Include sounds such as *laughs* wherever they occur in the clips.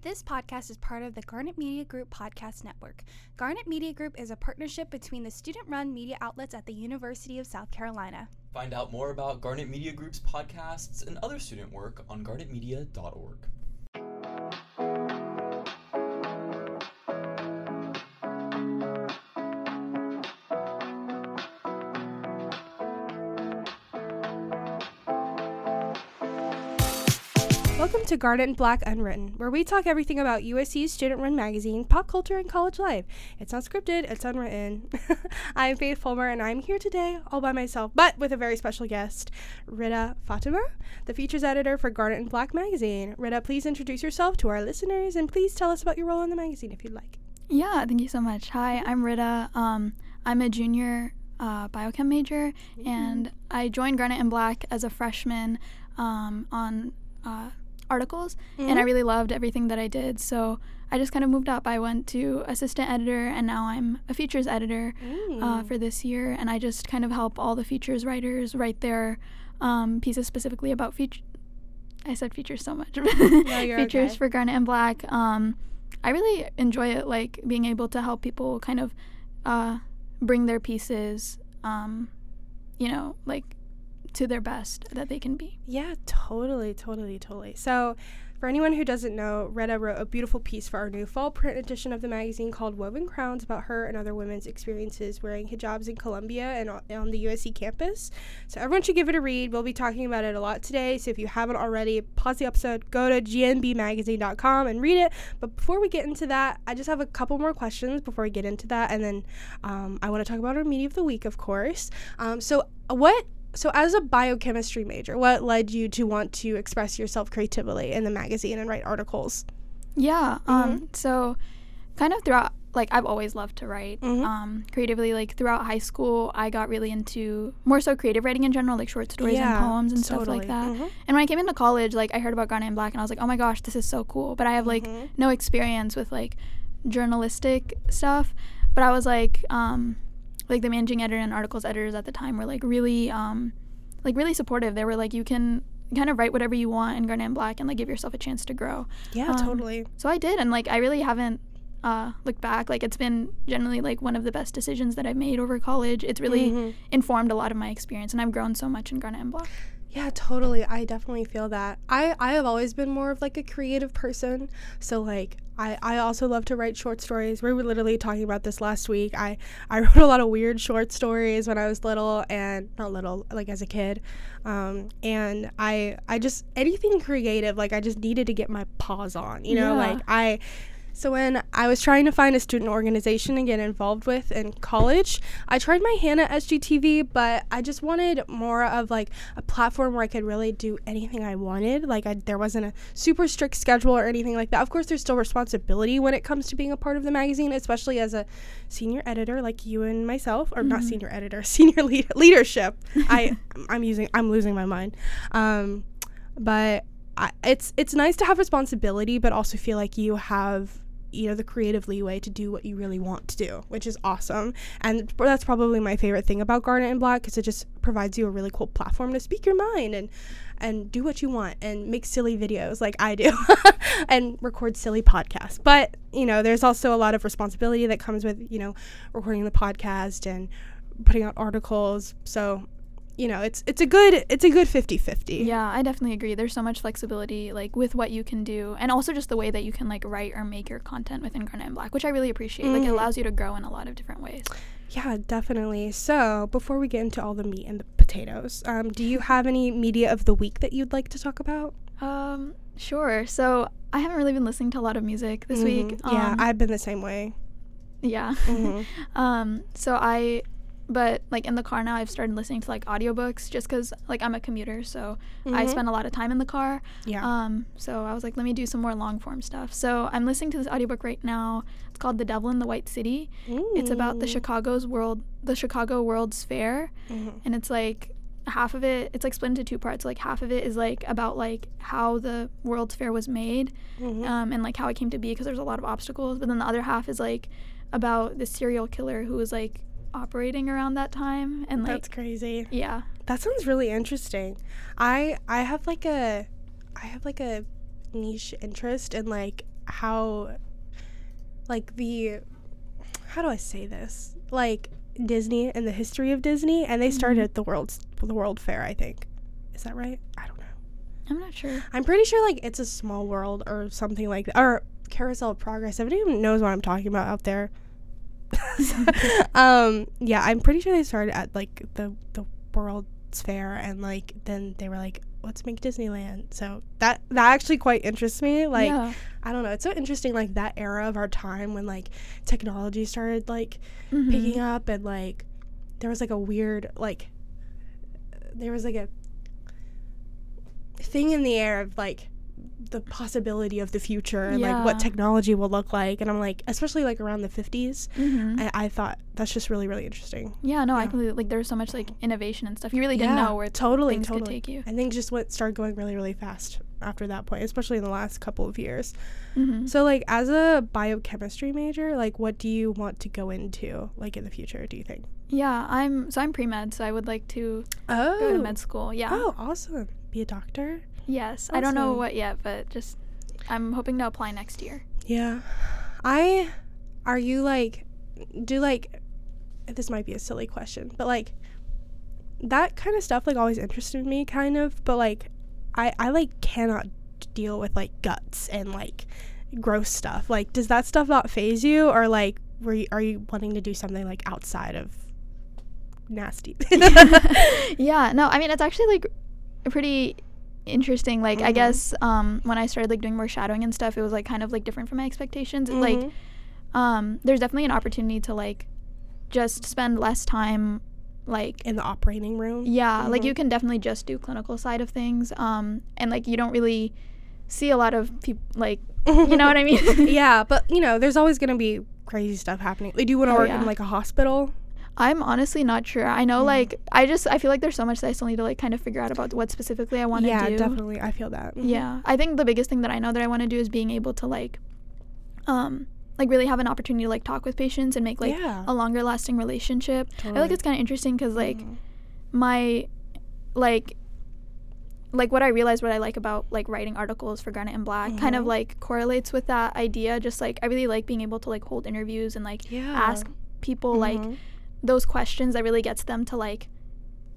This podcast is part of the Garnet Media Group podcast network. Garnet Media Group is a partnership between the student run media outlets at the University of South Carolina. Find out more about Garnet Media Group's podcasts and other student work on garnetmedia.org. to Garnet and Black Unwritten, where we talk everything about USC's student run magazine, pop culture, and college life. It's not scripted, it's unwritten. *laughs* I'm Faith Fulmer, and I'm here today all by myself, but with a very special guest, Ridha Fatima, the features editor for Garnet and Black magazine. Ridha, please introduce yourself to our listeners, and please tell us about your role in the magazine if you'd like. Yeah, thank you so much. Hi, I'm Ridha. Um, I'm a junior uh, biochem major, and I joined Garnet and Black as a freshman um, on uh, articles, and I really loved everything that I did. So I just kind of moved up. I went to assistant editor, and now I'm a features editor uh, for this year, and I just kind of help all the features writers write their um, pieces specifically about feature. I said features so much. *laughs* *laughs* features okay. for Garnet and Black. Um, I really enjoy it, like being able to help people kind of uh, bring their pieces, um, you know, like to their best that they can be. Yeah, totally, totally, totally. So, for anyone who doesn't know, Ridha wrote a beautiful piece for our new fall print edition of the magazine called Woven Crowns about her and other women's experiences wearing hijabs in Columbia and on the USC campus. So, everyone should give it a read. We'll be talking about it a lot today. So, if you haven't already, pause the episode, go to gnbmagazine.com and read it. But before we get into that, I just have a couple more questions before we get into that. And then um, I want to talk about our media of the week, of course. Um, so, what so as a biochemistry major what led you to want to express yourself creatively in the magazine and write articles Yeah. Um. So, kind of throughout, like I've always loved to write. Mhm. Um. Creatively, like throughout high school, I got really into more so creative writing in general, like short stories Yeah, and poems and stuff like that. Mhm. And when I came into college, like I heard about Garnet and Black, and I was like, oh my gosh, this is so cool. But I have like Mhm. no experience with like journalistic stuff. But I was like, um, like the managing editor and articles editors at the time were like really, um, like really supportive. They were like, you can kind of write whatever you want in Garnet and Black and like give yourself a chance to grow. yeah Um, totally So I did, and like I really haven't uh, looked back. Like it's been generally like one of the best decisions that I've made over college. It's really Mhm. informed a lot of my experience, and I've grown so much in Garnet and Black. Yeah totally i definitely feel that i i have always been more of like a creative person so like I, I also love to write short stories. We were literally talking about this last week. I, I *laughs* wrote a lot of weird short stories when I was little and not little, like as a kid. Um, and I I just anything creative, like I just needed to get my paws on, you know, Yeah. like I so when I was trying to find a student organization to get involved with in college, I tried my hand at SGTV, but I just wanted more of like a platform where I could really do anything I wanted. Like I, there wasn't a super strict schedule or anything like that. Of course, there's still responsibility when it comes to being a part of the magazine, especially as a senior editor like you and myself, or not senior editor, *laughs* senior lead- leadership. I *laughs* I'm using I'm losing my mind. Um, but I, it's it's nice to have responsibility, but also feel like you have you know the creative leeway to do what you really want to do, which is awesome. And that's probably my favorite thing about Garnet and Black because it just provides you a really cool platform to speak your mind and and do what you want and make silly videos like I do *laughs* and record silly podcasts. But, you know, there's also a lot of responsibility that comes with, you know, recording the podcast and putting out articles. So, you know, it's it's a good it's a good 50-50. Yeah, I definitely agree. There's so much flexibility, like with what you can do, and also just the way that you can like write or make your content within Garnet and Black, which I really appreciate. Like it Mhm. allows you to grow in a lot of different ways. Yeah, definitely. So, before we get into all the meat and the potatoes, um, do you have any media of the week that you'd like to talk about? Um, sure. So I haven't really been listening to a lot of music this week. Mhm. Yeah, Um, I've been the same way. yeah. Mhm. *laughs* um, so I, but like in the car now, I've started listening to like audiobooks just because like I'm a commuter, so I Mhm. spend a lot of time in the car. Yeah. Um, so I was like, let me do some more long form stuff. So I'm listening to this audiobook right now. It's called The Devil in the White City. It's about the Chicago's World, the Chicago World's Fair, Mhm. and it's like half of it. It's like split into two parts. Like half of it is like about like how the World's Fair was made, Mhm. um, and like how it came to be because there's a lot of obstacles. But then the other half is like about the serial killer who was like operating around that time and like That's crazy. yeah That sounds really interesting. I I have like a I have like a niche interest in like how like the how do I say this? Like Disney and the history of Disney and they started Mhm. at the world's the World Fair, I think. Is that right? I don't know. I'm not sure. I'm pretty sure like it's a small world or something like that. Or Carousel of Progress. If anyone knows what I'm talking about out there. *laughs* um yeah, I'm pretty sure they started at like the the World's Fair and like then they were like let's make Disneyland. So that that actually quite interests me. Like yeah. I don't know, it's so interesting like that era of our time when like technology started like Mhm. picking up and like there was like a weird like there was like a thing in the air of like the possibility of the future and like what technology will look like and i'm like especially like around the 50s Mhm. I, I thought that's just really really interesting Yeah, no, I Yeah. completely like there was so much like innovation and stuff. You really didn't Yeah, know where totally things totally could take you. i think just what started going really really fast after that point especially in the last couple of years hmm so like as a biochemistry major like what do you want to go into like in the future do you think Yeah, I'm so I'm pre med, so I would like to oh go to med school. Yeah. oh awesome be a doctor Yes. I don't know what yet, but just I'm hoping to apply next year. Yeah. I are you like do like this might be a silly question, but like that kind of stuff like always interested me kind of, but like I I like cannot deal with like guts and like gross stuff. Like does that stuff not phase you or like were you, are you wanting to do something like outside of nasty? *laughs* *laughs* yeah, no, I mean it's actually like pretty interesting. Like I Mhm. guess um when I started like doing more shadowing and stuff, it was like kind of like different from my expectations. Like Mhm. um there's definitely an opportunity to like just spend less time like in the operating room. yeah, like Mhm. you can definitely just do clinical side of things. Um and like you don't really see a lot of people like you know what I *laughs* mean? yeah, but you know, there's always gonna be crazy stuff happening. Like, do you want to Oh, work yeah. in like a hospital? I'm honestly not sure. I know Mm. like I just I feel like there's so much that I still need to like kind of figure out about what specifically I want to yeah, do. Yeah, definitely. I feel that. Mhm. Yeah. I think the biggest thing that I know that I want to do is being able to like um like really have an opportunity to like talk with patients and make like yeah. a longer lasting relationship. I feel like it's kind of interesting cuz like Mhm. my like like what I realized what I like about like writing articles for Garnet and Black kind of Mhm. like correlates with that idea just like I really like being able to like hold interviews and like yeah. ask people like Mhm. Those questions that really gets them to like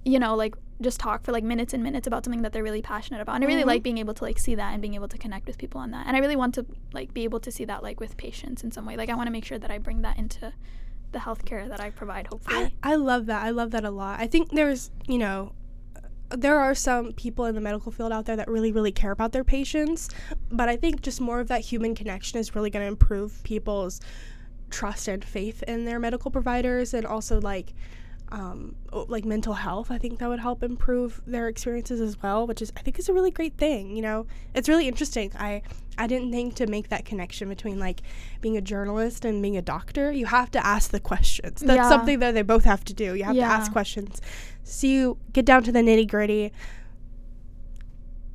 you know like just talk for like minutes and minutes about something that they're really passionate about and i really Mhm. like being able to like see that and being able to connect with people on that and i really want to like be able to see that like with patients in some way like i want to make sure that i bring that into the healthcare that i provide hopefully I, I love that. I love that a lot. I think there's, you know, there are some people in the medical field out there that really, really care about their patients. But I think just more of that human connection is really going to improve people's trust and faith in their medical providers and also like, um, like mental health. I think that would help improve their experiences as well, which is I think is a really great thing. You know, it's really interesting. I I didn't think to make that connection between like being a journalist and being a doctor. You have to ask the questions. That's Yeah. something that they both have to do. You have to ask Yeah. questions. So you get down to the nitty gritty.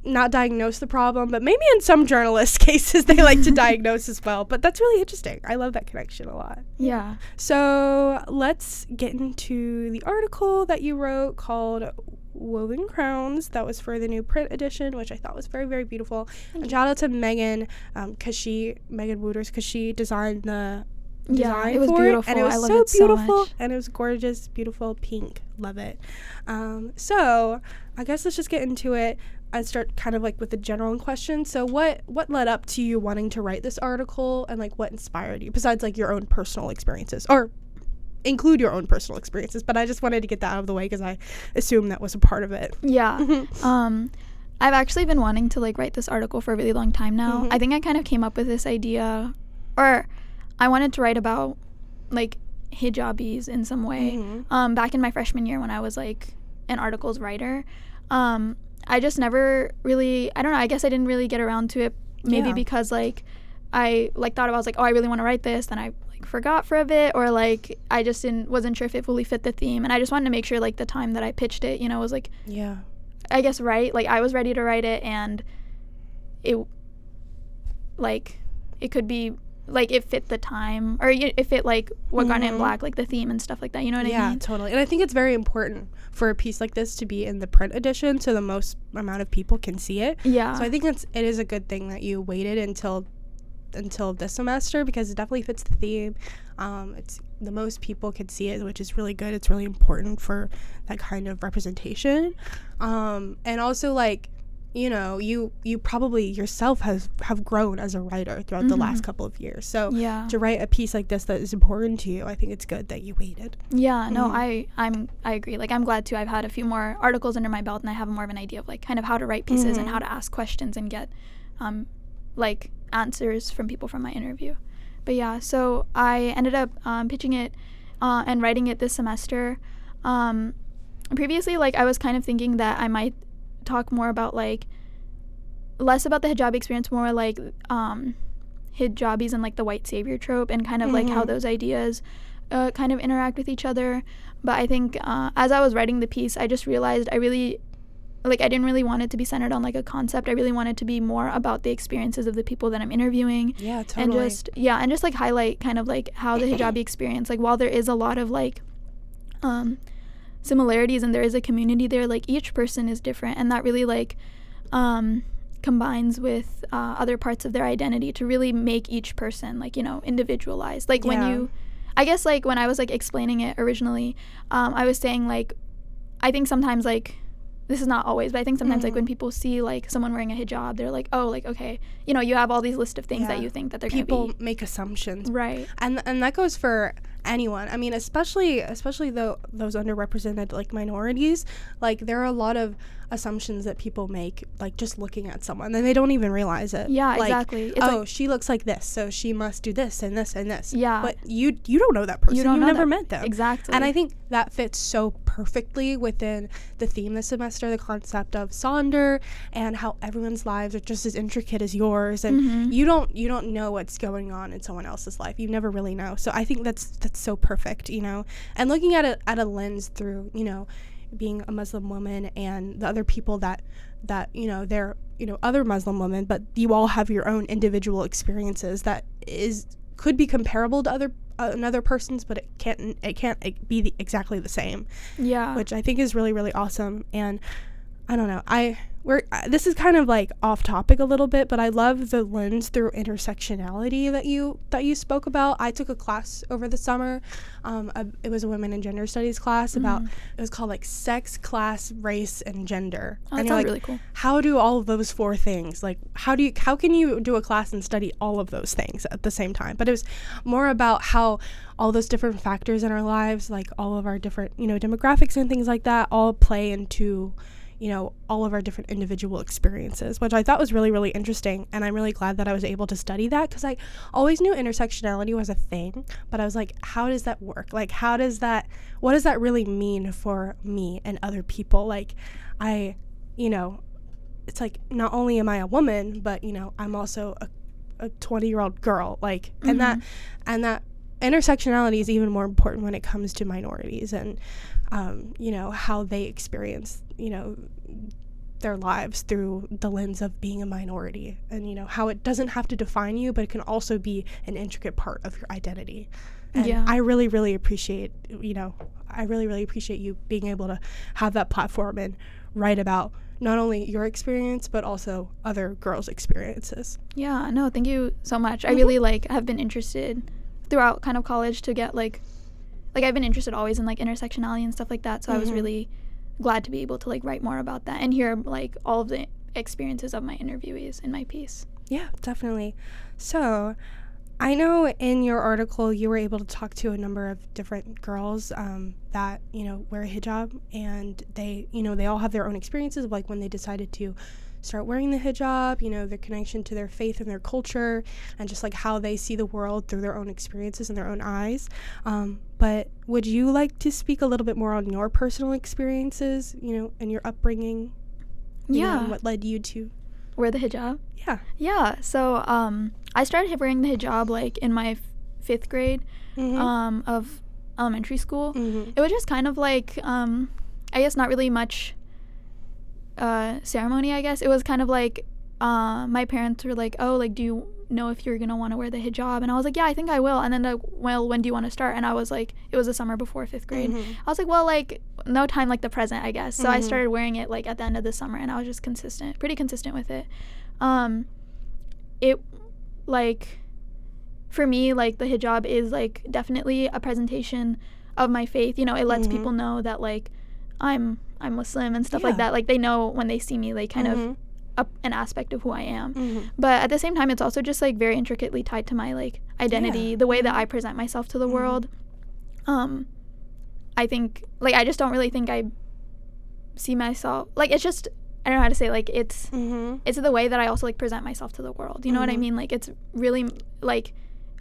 Not diagnose the problem, but maybe in some journalist *laughs* cases they like to *laughs* diagnose as well. But that's really interesting. I love that connection a lot. yeah So let's get into the article that you wrote called Woven Crowns. That was for the new print edition, which I thought was very, very beautiful. And mm-hmm. shout out to Megan, um, because she, Megan Wooters, because she designed the yeah design it was for beautiful it. And it was i love so it so beautiful. much and it was gorgeous, beautiful pink. Love it. Um, so I guess let's just get into it and start kind of like with the general question. So what what led up to you wanting to write this article and like what inspired you besides like your own personal experiences or include your own personal experiences, but I just wanted to get that out of the way because I assume that was a part of it. yeah *laughs* um i've actually been wanting to like write this article for a really long time now Mhm. i think i kind of came up with this idea or i wanted to write about like hijabis in some way Mhm. um, back in my freshman year when i was like an articles writer um, i just never really i don't know i guess i didn't really get around to it maybe Yeah. because like i like thought about I was like oh i really want to write this then i like forgot for a bit or like i just didn't wasn't sure if it fully fit the theme and i just wanted to make sure like the time that i pitched it you know was like Yeah. I guess right. Like I was ready to write it, and it like it could be like it fit the time or y- it fit like what Garnet Mhm. and Black, like the theme and stuff like that. You know what yeah, I mean? Yeah, totally. And I think it's very important for a piece like this to be in the print edition so the most amount of people can see it. Yeah. So I think it's it is a good thing that you waited until until this semester because it definitely fits the theme. Um, it's the most people could see it, which is really good. It's really important for that kind of representation. Um, and also like you know you you probably yourself has have grown as a writer throughout the last couple of years so Yeah. to write a piece like this that is important to you i think it's good that you waited Yeah, no, Mhm. I I'm I agree. Like I'm glad too. I've had a few more articles under my belt, and I have more of an idea of like kind of how to write pieces and Mhm. how to ask questions and get, um, like answers from people from my interview. But yeah, so I ended up um, pitching it uh, and writing it this semester. Um, previously, like I was kind of thinking that I might talk more about like less about the hijab experience, more like um, hijabis and like the white savior trope, and kind of like how Mhm. those ideas uh, kind of interact with each other. But I think uh, as I was writing the piece, I just realized I really like I didn't really want it to be centered on like a concept. I really wanted to be more about the experiences of the people that I'm interviewing yeah totally. and just yeah and just like highlight kind of like how the hijabi experience like while there is a lot of like um similarities and there is a community there like each person is different and that really like um combines with uh, other parts of their identity to really make each person like you know individualized. Like when you i guess like when i was like explaining it originally um, i was saying like i think sometimes like this is not always but i think sometimes like Mhm. when people see like someone wearing a hijab they're like oh like okay you know you have all these list of things that you think that they're people make assumptions. Right. And and that goes for anyone. I mean especially especially those underrepresented like minorities like there are a lot of assumptions that people make like just looking at someone and they don't even realize it yeah like, exactly it's oh like she looks like this so she must do this and this and this Yeah. but you you don't know that person you don't know never that- met them exactly and I think that fits so perfectly within the theme this semester, the concept of Sonder and how everyone's lives are just as intricate as yours and Mhm. you don't you don't know what's going on in someone else's life. You never really know. So I think that's that's so perfect, you know. And looking at it at a lens through, you know, being a Muslim woman and the other people that that, you know, they're you know, other Muslim women, but you all have your own individual experiences that is could be comparable to other uh, another person's, but it can't it can't be the, exactly the same, yeah which I think is really really awesome. And I don't know, I we're uh, this is kind of like off topic a little bit, but I love the lens through intersectionality that you that you spoke about. I took a class over the summer. Um, a, it was a women and gender studies class about Mhm. it was called like sex, class, race, and gender. oh, that and sounds you're like, really cool how do all of those four things like how do you how can you do a class and study all of those things at the same time but it was more about how all those different factors in our lives like all of our different you know demographics and things like that all play into you know all of our different individual experiences which i thought was really really interesting and i'm really glad that i was able to study that because i always knew intersectionality was a thing but i was like how does that work like how does that what does that really mean for me and other people like i you know it's like not only am I a woman, but you know, I'm also a, a 20 year old girl. Like, and that, mm-hmm. and that intersectionality is even more important when it comes to minorities and, um, you know, how they experience, you know, their lives through the lens of being a minority and, you know, how it doesn't have to define you, but it can also be an intricate part of your identity. And Yeah. I really, really appreciate, you know, I really, really appreciate you being able to have that platform and write about not only your experience but also other girls' experiences. Yeah, no, thank you so much. I Mhm. really like have been interested throughout kind of college to get like like I've been interested always in like intersectionality and stuff like that. So I was Mhm. really glad to be able to like write more about that and hear like all of the experiences of my interviewees in my piece. Yeah, definitely. So, I know in your article you were able to talk to a number of different girls um, that you know wear a hijab, and they you know they all have their own experiences of like when they decided to start wearing the hijab, you know their connection to their faith and their culture, and just like how they see the world through their own experiences and their own eyes. Um, but would you like to speak a little bit more on your personal experiences, you know, and your upbringing? you know, yeah. and what led you to? Wear the hijab. Yeah. Yeah. So um I started wearing the hijab like in my f- fifth grade Mm-hmm. um of elementary school. mm-hmm. it was just kind of like um i guess not really much uh ceremony i guess it was kind of like uh, my parents were like oh like do you know if you're gonna want to wear the hijab and i was like yeah i think i will and then like well when do you want to start and i was like it was the summer before fifth grade Mhm. i was like well like no time like the present i guess so i Mhm. started wearing it like at the end of the summer and i was just consistent pretty consistent with it um it like for me like the hijab is like definitely a presentation of my faith. You know, it lets Mhm. people know that like I'm I'm Muslim and stuff like that. Like they know when they see me like kind of Mhm. a, an aspect of who I am. Mhm. But at the same time, it's also just like very intricately tied to my like identity, Yeah. the way that I present myself to the Mhm. world. Um, I think like I just don't really think I see myself like it's just I don't know how to say like it's Mhm. it's the way that I also like present myself to the world. You know what I Mhm. mean? Like it's really like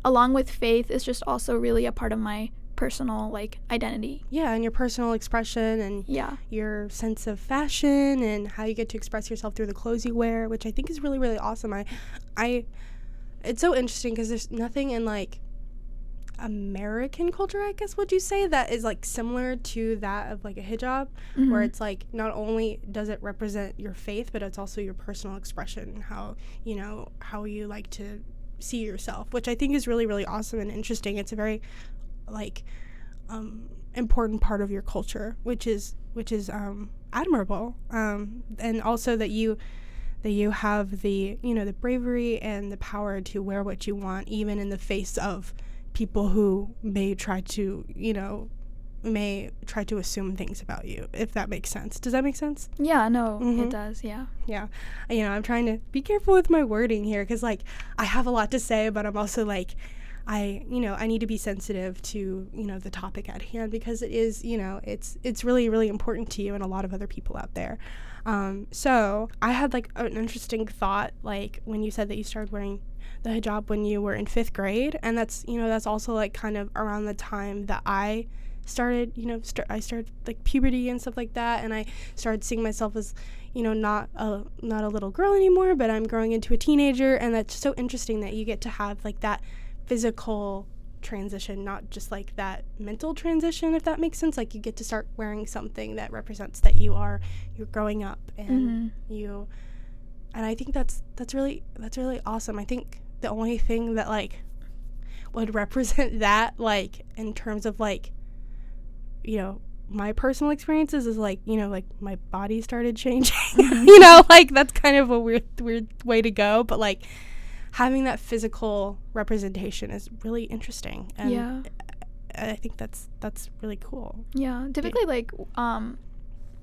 along with faith, it's just also really a part of my personal like identity. Yeah, and your personal expression and Yeah. your sense of fashion and how you get to express yourself through the clothes you wear, which I think is really really awesome. I I it's so interesting because there's nothing in like American culture, I guess would you say, that is like similar to that of like a hijab where Mhm. it's like not only does it represent your faith, but it's also your personal expression, how, you know, how you like to see yourself, which I think is really really awesome and interesting. It's a very like um, important part of your culture, which is which is um, admirable, um, and also that you that you have the you know the bravery and the power to wear what you want, even in the face of people who may try to you know may try to assume things about you, if that makes sense. Does that make sense? yeah, no, Mhm. it does. Yeah. Yeah. You know, I'm trying to be careful with my wording here because, like, I have a lot to say, but I'm also like, I, you know, I need to be sensitive to, you know, the topic at hand because it is, you know, it's it's really really important to you and a lot of other people out there. Um, so I had like an interesting thought, like when you said that you started wearing the hijab when you were in fifth grade, and that's, you know, that's also like kind of around the time that I started, you know, start I started like puberty and stuff like that, and I started seeing myself as you know not a not a little girl anymore but i'm growing into a teenager and that's so interesting that you get to have like that physical transition not just like that mental transition if that makes sense. Like you get to start wearing something that represents that you are you're growing up and Mhm. you and i think that's that's really that's really awesome. I think the only thing that like would *laughs* represent that like in terms of like you know my personal experiences is like you know like my body started changing *laughs* you know like that's kind of a weird weird way to go but like having that physical representation is really interesting and yeah. i think that's that's really cool Yeah, typically like um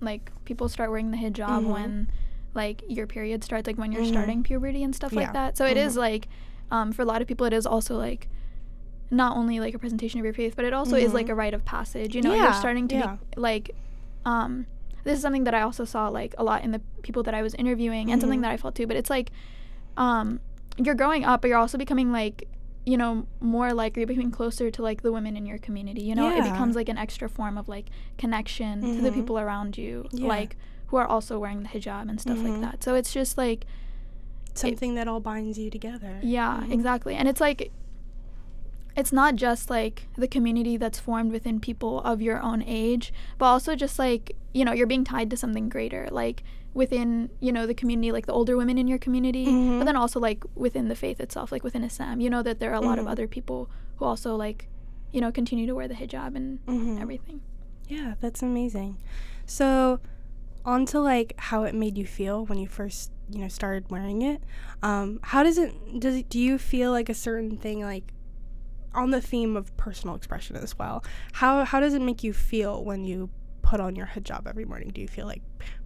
like people start wearing the hijab Mhm. when like your period starts like when you're Mhm. starting puberty and stuff Yeah. like that. So it is Mhm. like um for a lot of people it is also like not only like a presentation of your faith, but it also is like Mhm. a rite of passage. You know, you're starting to yeah. be like um this is something that I also saw like a lot in the people that I was interviewing and something Mhm. that I felt too, but it's like um you're growing up but you're also becoming like you know more like you're becoming closer to like the women in your community you know it becomes like an extra form of like connection to the Mhm. people around you Yeah. like who are also wearing the hijab and stuff Mhm. like that so it's just like something that all binds you together yeah Mhm. exactly and it's like it's not just like the community that's formed within people of your own age but also just like you know you're being tied to something greater like within you know the community like the older women in your community Mhm. but then also like within the faith itself like within islam you know that there are a lot of Mhm. other people who also like you know continue to wear the hijab and Mhm. everything Yeah, that's amazing. So, on to like how it made you feel when you first, you know, started wearing it. Um, how does it does it, do you feel like a certain thing like on the theme of personal expression as well? How how does it make you feel when you put on your hijab every morning? Do you feel like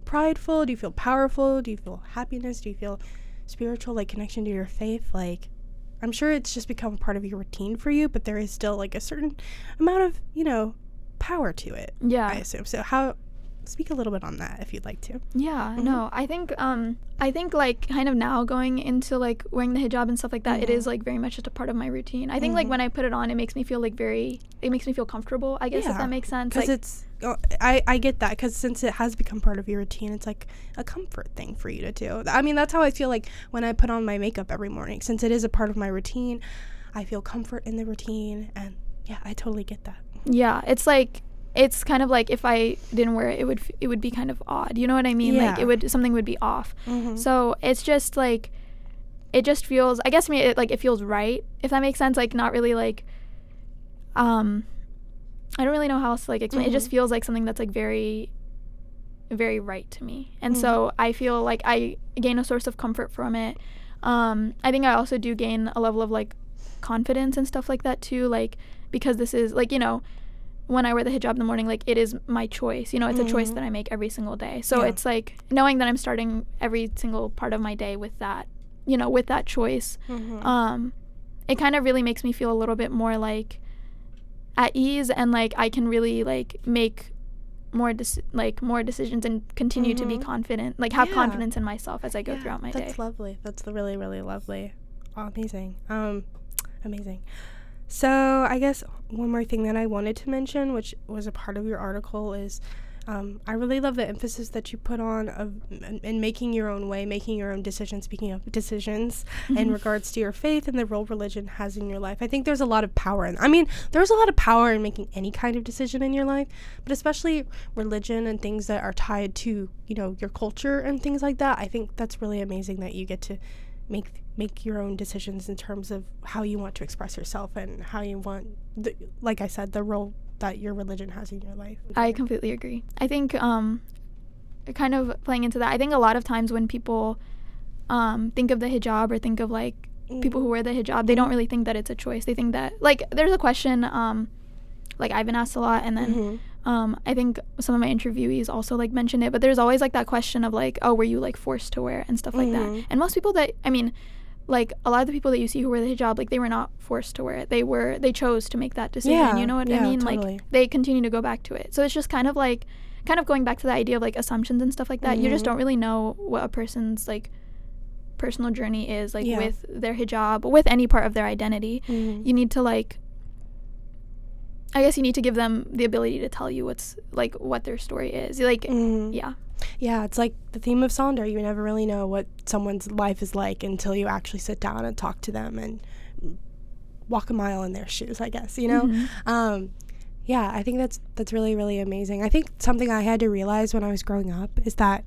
prideful? Do you feel powerful? Do you feel happiness? Do you feel spiritual like connection to your faith? Like I'm sure it's just become part of your routine for you, but there is still like a certain amount of, you know, power to it. yeah I assume. So how speak a little bit on that if you'd like to. Yeah, Mhm. no, I think um I think like kind of now going into like wearing the hijab and stuff like that, it Mhm. is like very much just a part of my routine. I think like Mhm. when I put it on, it makes me feel like very it makes me feel comfortable. I guess if that makes sense. Because Like it's uh, I I get that because since it has become part of your routine, it's like a comfort thing for you to do. I mean that's how I feel like when I put on my makeup every morning. Since it is a part of my routine, I feel comfort in the routine, and yeah, I totally get that. yeah, it's like it's kind of like if I didn't wear it, it would f- it would be kind of odd. You know what I mean? Yeah. Like it would something would be off. Mm-hmm. So it's just like it just feels I guess to me it like it feels right if that makes sense like not really like um I don't really know how else to like explain it just Mhm. feels like something that's like very very right to me and Mhm. so I feel like I gain a source of comfort from it um, I think I also do gain a level of like confidence and stuff like that too. Like because this is like you know when I wear the hijab in the morning, like it is my choice. You know, it's a choice Mhm. that I make every single day. So Yeah. it's like knowing that I'm starting every single part of my day with that, you know, with that choice. Mhm. Um, it kind of really makes me feel a little bit more like at ease and like I can really like make more dec- like more decisions and continue to be Mhm. confident, like have Yeah. confidence in myself as I go Yeah, throughout my that's day. That's lovely. That's the really, really lovely. Amazing. Um, amazing. So I guess one more thing that I wanted to mention, which was a part of your article, is um, I really love the emphasis that you put on of in, in making your own way, making your own decisions. Speaking of decisions, in Mhm. regards to your faith and the role religion has in your life, I think there's a lot of power in. I mean, there's a lot of power in making any kind of decision in your life, but especially religion and things that are tied to you know your culture and things like that. I think that's really amazing that you get to make make your own decisions in terms of how you want to express yourself and how you want, the, like I said, the role that your religion has in your life. I completely agree. I think um kind of playing into that, I think a lot of times when people um think of the hijab or think of like people who wear the hijab, they don't really think that it's a choice. They think that like there's a question um like I've been asked a lot and then Mhm. Um I think some of my interviewees also like mentioned it, but there's always like that question of like, oh, were you like forced to wear and stuff like Mhm. that. And most people that I mean like a lot of the people that you see who wear the hijab, like they were not forced to wear it. They were they chose to make that decision. Yeah, you know what I yeah, mean? totally. Like they continue to go back to it. So it's just kind of like kind of going back to the idea of like assumptions and stuff like that. You just Mhm. don't really know what a person's like personal journey is like Yeah. with their hijab, with any part of their identity. Mhm. You need to like I guess you need to give them the ability to tell you what's like what their story is. Like Mhm. yeah. Yeah, it's like the theme of Sonder. You never really know what someone's life is like until you actually sit down and talk to them and walk a mile in their shoes, I guess, you know? Mhm. Um, yeah, I think that's that's really really amazing. I think something I had to realize when I was growing up is that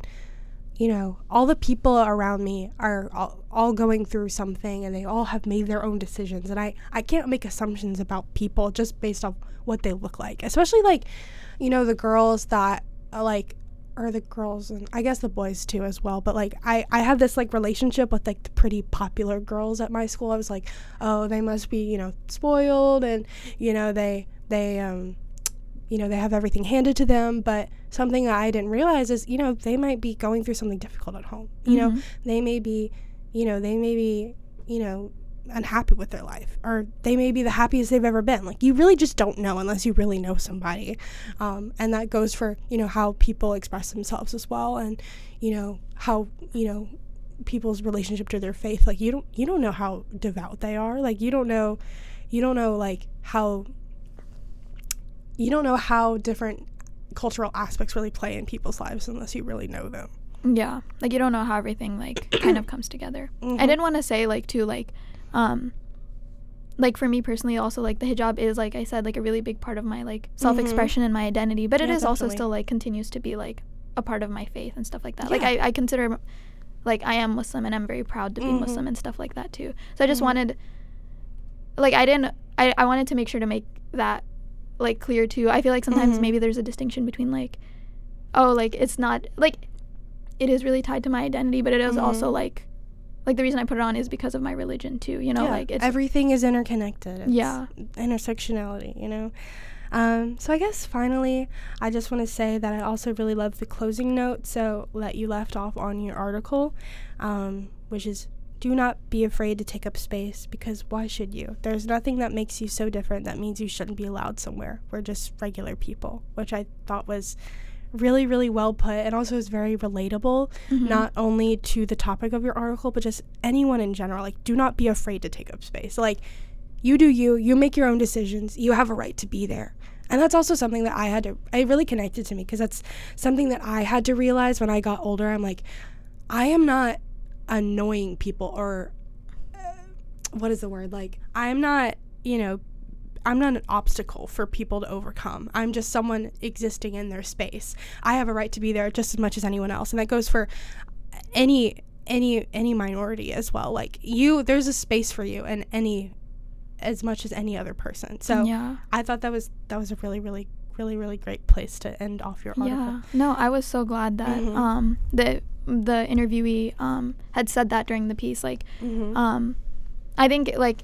you know all the people around me are all, all going through something and they all have made their own decisions and I I can't make assumptions about people just based off what they look like. Especially like you know the girls that are like or the girls and I guess the boys too as well. But like I I have this like relationship with like the pretty popular girls at my school. I was like, oh, they must be you know spoiled and you know they they um you know they have everything handed to them. But something that I didn't realize is you know they might be going through something difficult at home. You know Mhm. they may be you know they may be you know unhappy with their life or they may be the happiest they've ever been like you really just don't know unless you really know somebody um, and that goes for you know how people express themselves as well and you know how you know people's relationship to their faith like you don't you don't know how devout they are like you don't know you don't know like how you don't know how different cultural aspects really play in people's lives unless you really know them Yeah. Like you don't know how everything like *coughs* kind of comes together. I Mhm. did want to say like too like um like for me personally also like the hijab is like I said like a really big part of my like self-expression and my identity, but it Yeah, is also still like continues to be like a part of my faith and stuff like that. Like I, I consider like I am Muslim and I'm very proud to be Mhm. Muslim and stuff like that too. So I just Mhm. wanted like I didn't I, I wanted to make sure to make that like clear too. I feel like sometimes Mhm. maybe there's a distinction between like oh like it's not like it is really tied to my identity, but it is also Mhm. like like the reason I put it on is because of my religion too. You know, Yeah, like it's everything is interconnected. It's Yeah. intersectionality. You know. Um, so I guess finally, I just want to say that I also really love the closing note. So that you left off on your article, um, which is do not be afraid to take up space because why should you? There's nothing that makes you so different that means you shouldn't be allowed somewhere. We're just regular people, which I thought was really, really well put and also is very relatable Mhm. not only to the topic of your article, but just anyone in general. Like, do not be afraid to take up space. Like, you do you, you make your own decisions, you have a right to be there. And that's also something that I had to, I really connected to me because that's something that I had to realize when I got older. I'm like, I am not annoying people or uh, what is the word? Like, I'm not, you know, I'm not an obstacle for people to overcome. I'm just someone existing in their space. I have a right to be there just as much as anyone else, and that goes for any any any minority as well. Like you, there's a space for you, and any as much as any other person. So yeah, I thought that was that was a really really really really great place to end off your article. yeah. No, I was so glad that Mhm. um that the interviewee um, had said that during the piece. Like, Mhm. um, I think like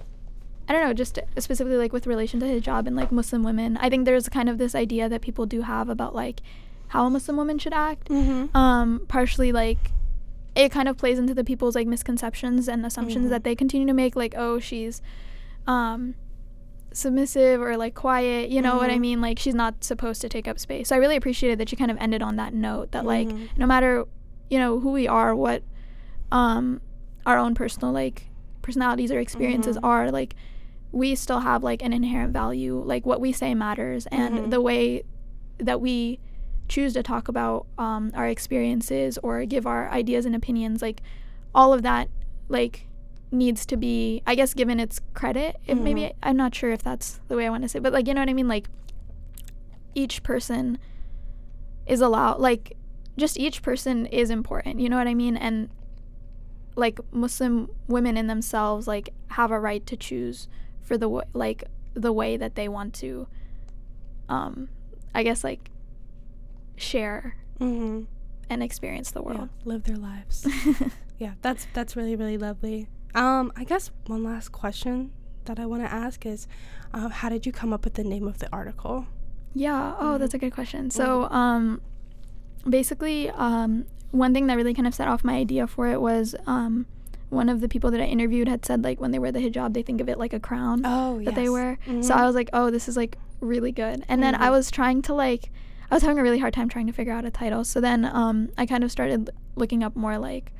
I don't know, just specifically like with relation to hijab and like Muslim women. I think there's kind of this idea that people do have about like how a Muslim woman should act. Mhm. Um, partially like it kind of plays into the people's like misconceptions and assumptions Mhm. that they continue to make. Like, oh, she's um, submissive or like quiet. You know what I Mhm. mean? Like she's not supposed to take up space. So I really appreciated that she kind of ended on that note that like Mhm. no matter you know who we are, what um, our own personal like personalities or experiences Mhm. are, like we still have like an inherent value. Like what we say matters, and Mhm. the way that we choose to talk about um, our experiences or give our ideas and opinions, like all of that, like needs to be, I guess, given its credit. If maybe. I'm not sure if that's the way I want to say, it, but like you know what I mean, like each person is allowed like just each person is important you know what i mean and like muslim women in themselves like have a right to choose for the w- like the way that they want to um i guess like share Mhm. and experience the Yeah, world live their lives. *laughs* yeah, that's that's really really lovely. Um, I guess one last question that I want to ask is, uh, how did you come up with the name of the article? Yeah. Oh, Mhm. that's a good question. So, um, basically, um, one thing that really kind of set off my idea for it was um, one of the people that I interviewed had said like when they wear the hijab, they think of it like a crown Oh, that they wear. So Mhm. I was like, oh, this is like really good. And then I Mhm. was trying to like, I was having a really hard time trying to figure out a title. So then um, I kind of started looking up more like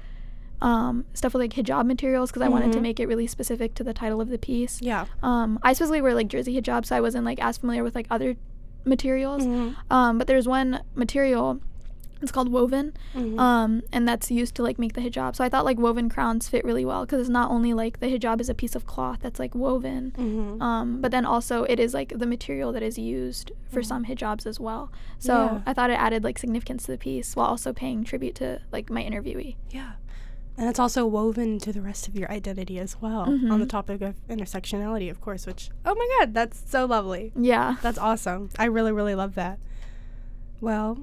um, stuff with like hijab materials because I wanted to Mhm. make it really specific to the title of the piece. Yeah. Um, I specifically wear like jersey hijab, so I wasn't like as familiar with like other materials. Mhm. Um, but there's one material, it's called woven, Mhm. um, and that's used to like make the hijab. So I thought like woven crowns fit really well because it's not only like the hijab is a piece of cloth that's like woven, Mhm. um, but then also it is like the material that is used for some hijabs as well. So Yeah. I thought it added like significance to the piece while also paying tribute to like my interviewee. Yeah. And it's also woven to the rest of your identity as well on the topic of intersectionality, of course, which, oh my God, that's so lovely. Yeah. That's awesome. I really, really love that. Well,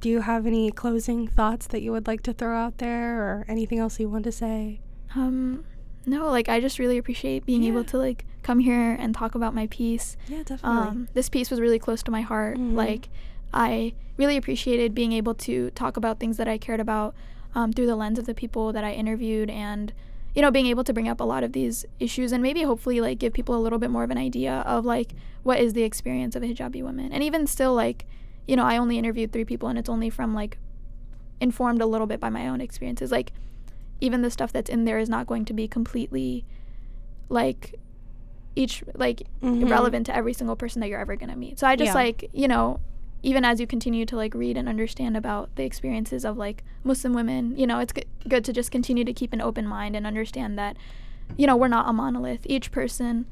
do you have any closing thoughts that you would like to throw out there or anything else you want to say? Um, no, like I just really appreciate being able to like come here and talk about my piece. Yeah, definitely. Um, this piece was really close to my heart. Mhm. Like, I really appreciated being able to talk about things that I cared about um, through the lens of the people that I interviewed, and you know, being able to bring up a lot of these issues, and maybe hopefully like give people a little bit more of an idea of like what is the experience of a hijabi woman, and even still like, you know, I only interviewed three people, and it's only from like informed a little bit by my own experiences. Like, even the stuff that's in there is not going to be completely like each like Mhm. relevant to every single person that you're ever going to meet. So I just Yeah. like, you know, even as you continue to like read and understand about the experiences of like Muslim women, you know, it's g- good to just continue to keep an open mind and understand that you know, we're not a monolith. Each person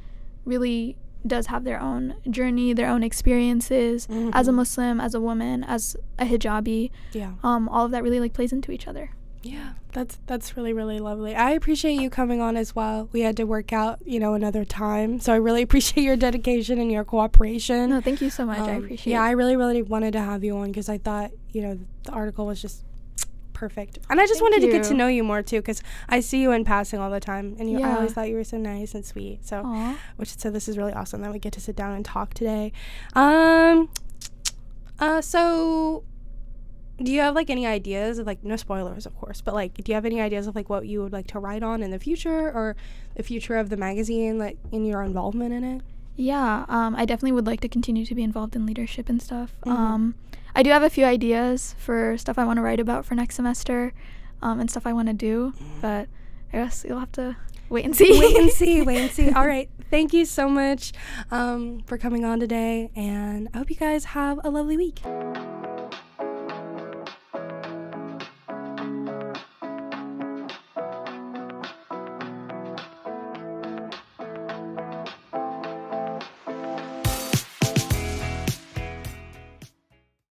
really does have their own journey, their own experiences as a Mhm. Muslim, as a woman, as a hijabi. Yeah. Um all of that really like plays into each other. Yeah, that's that's really really lovely. I appreciate you coming on as well. We had to work out, you know, another time, so I really *laughs* appreciate your dedication and your cooperation. No, thank you so much. I Um, appreciate Yeah, it. I really really wanted to have you on because I thought, you know, the article was just perfect, and I just Thank wanted to get to know you more too because I see you in passing all the time, and you, I always thought you were so nice and sweet. So, Aw. which so this is really awesome that we get to sit down and talk today. Um, uh, so do you have like any ideas of like no spoilers of course but like do you have any ideas of like what you would like to write on in the future or the future of the magazine like in your involvement in it Yeah, um, I definitely would like to continue to be involved in leadership and stuff. Mhm. Um, I do have a few ideas for stuff I want to write about for next semester, um, and stuff I want to do, but I guess you'll have to *laughs* wait and see. wait and see wait and see *laughs* all right thank you so much um, for coming on today and i hope you guys have a lovely week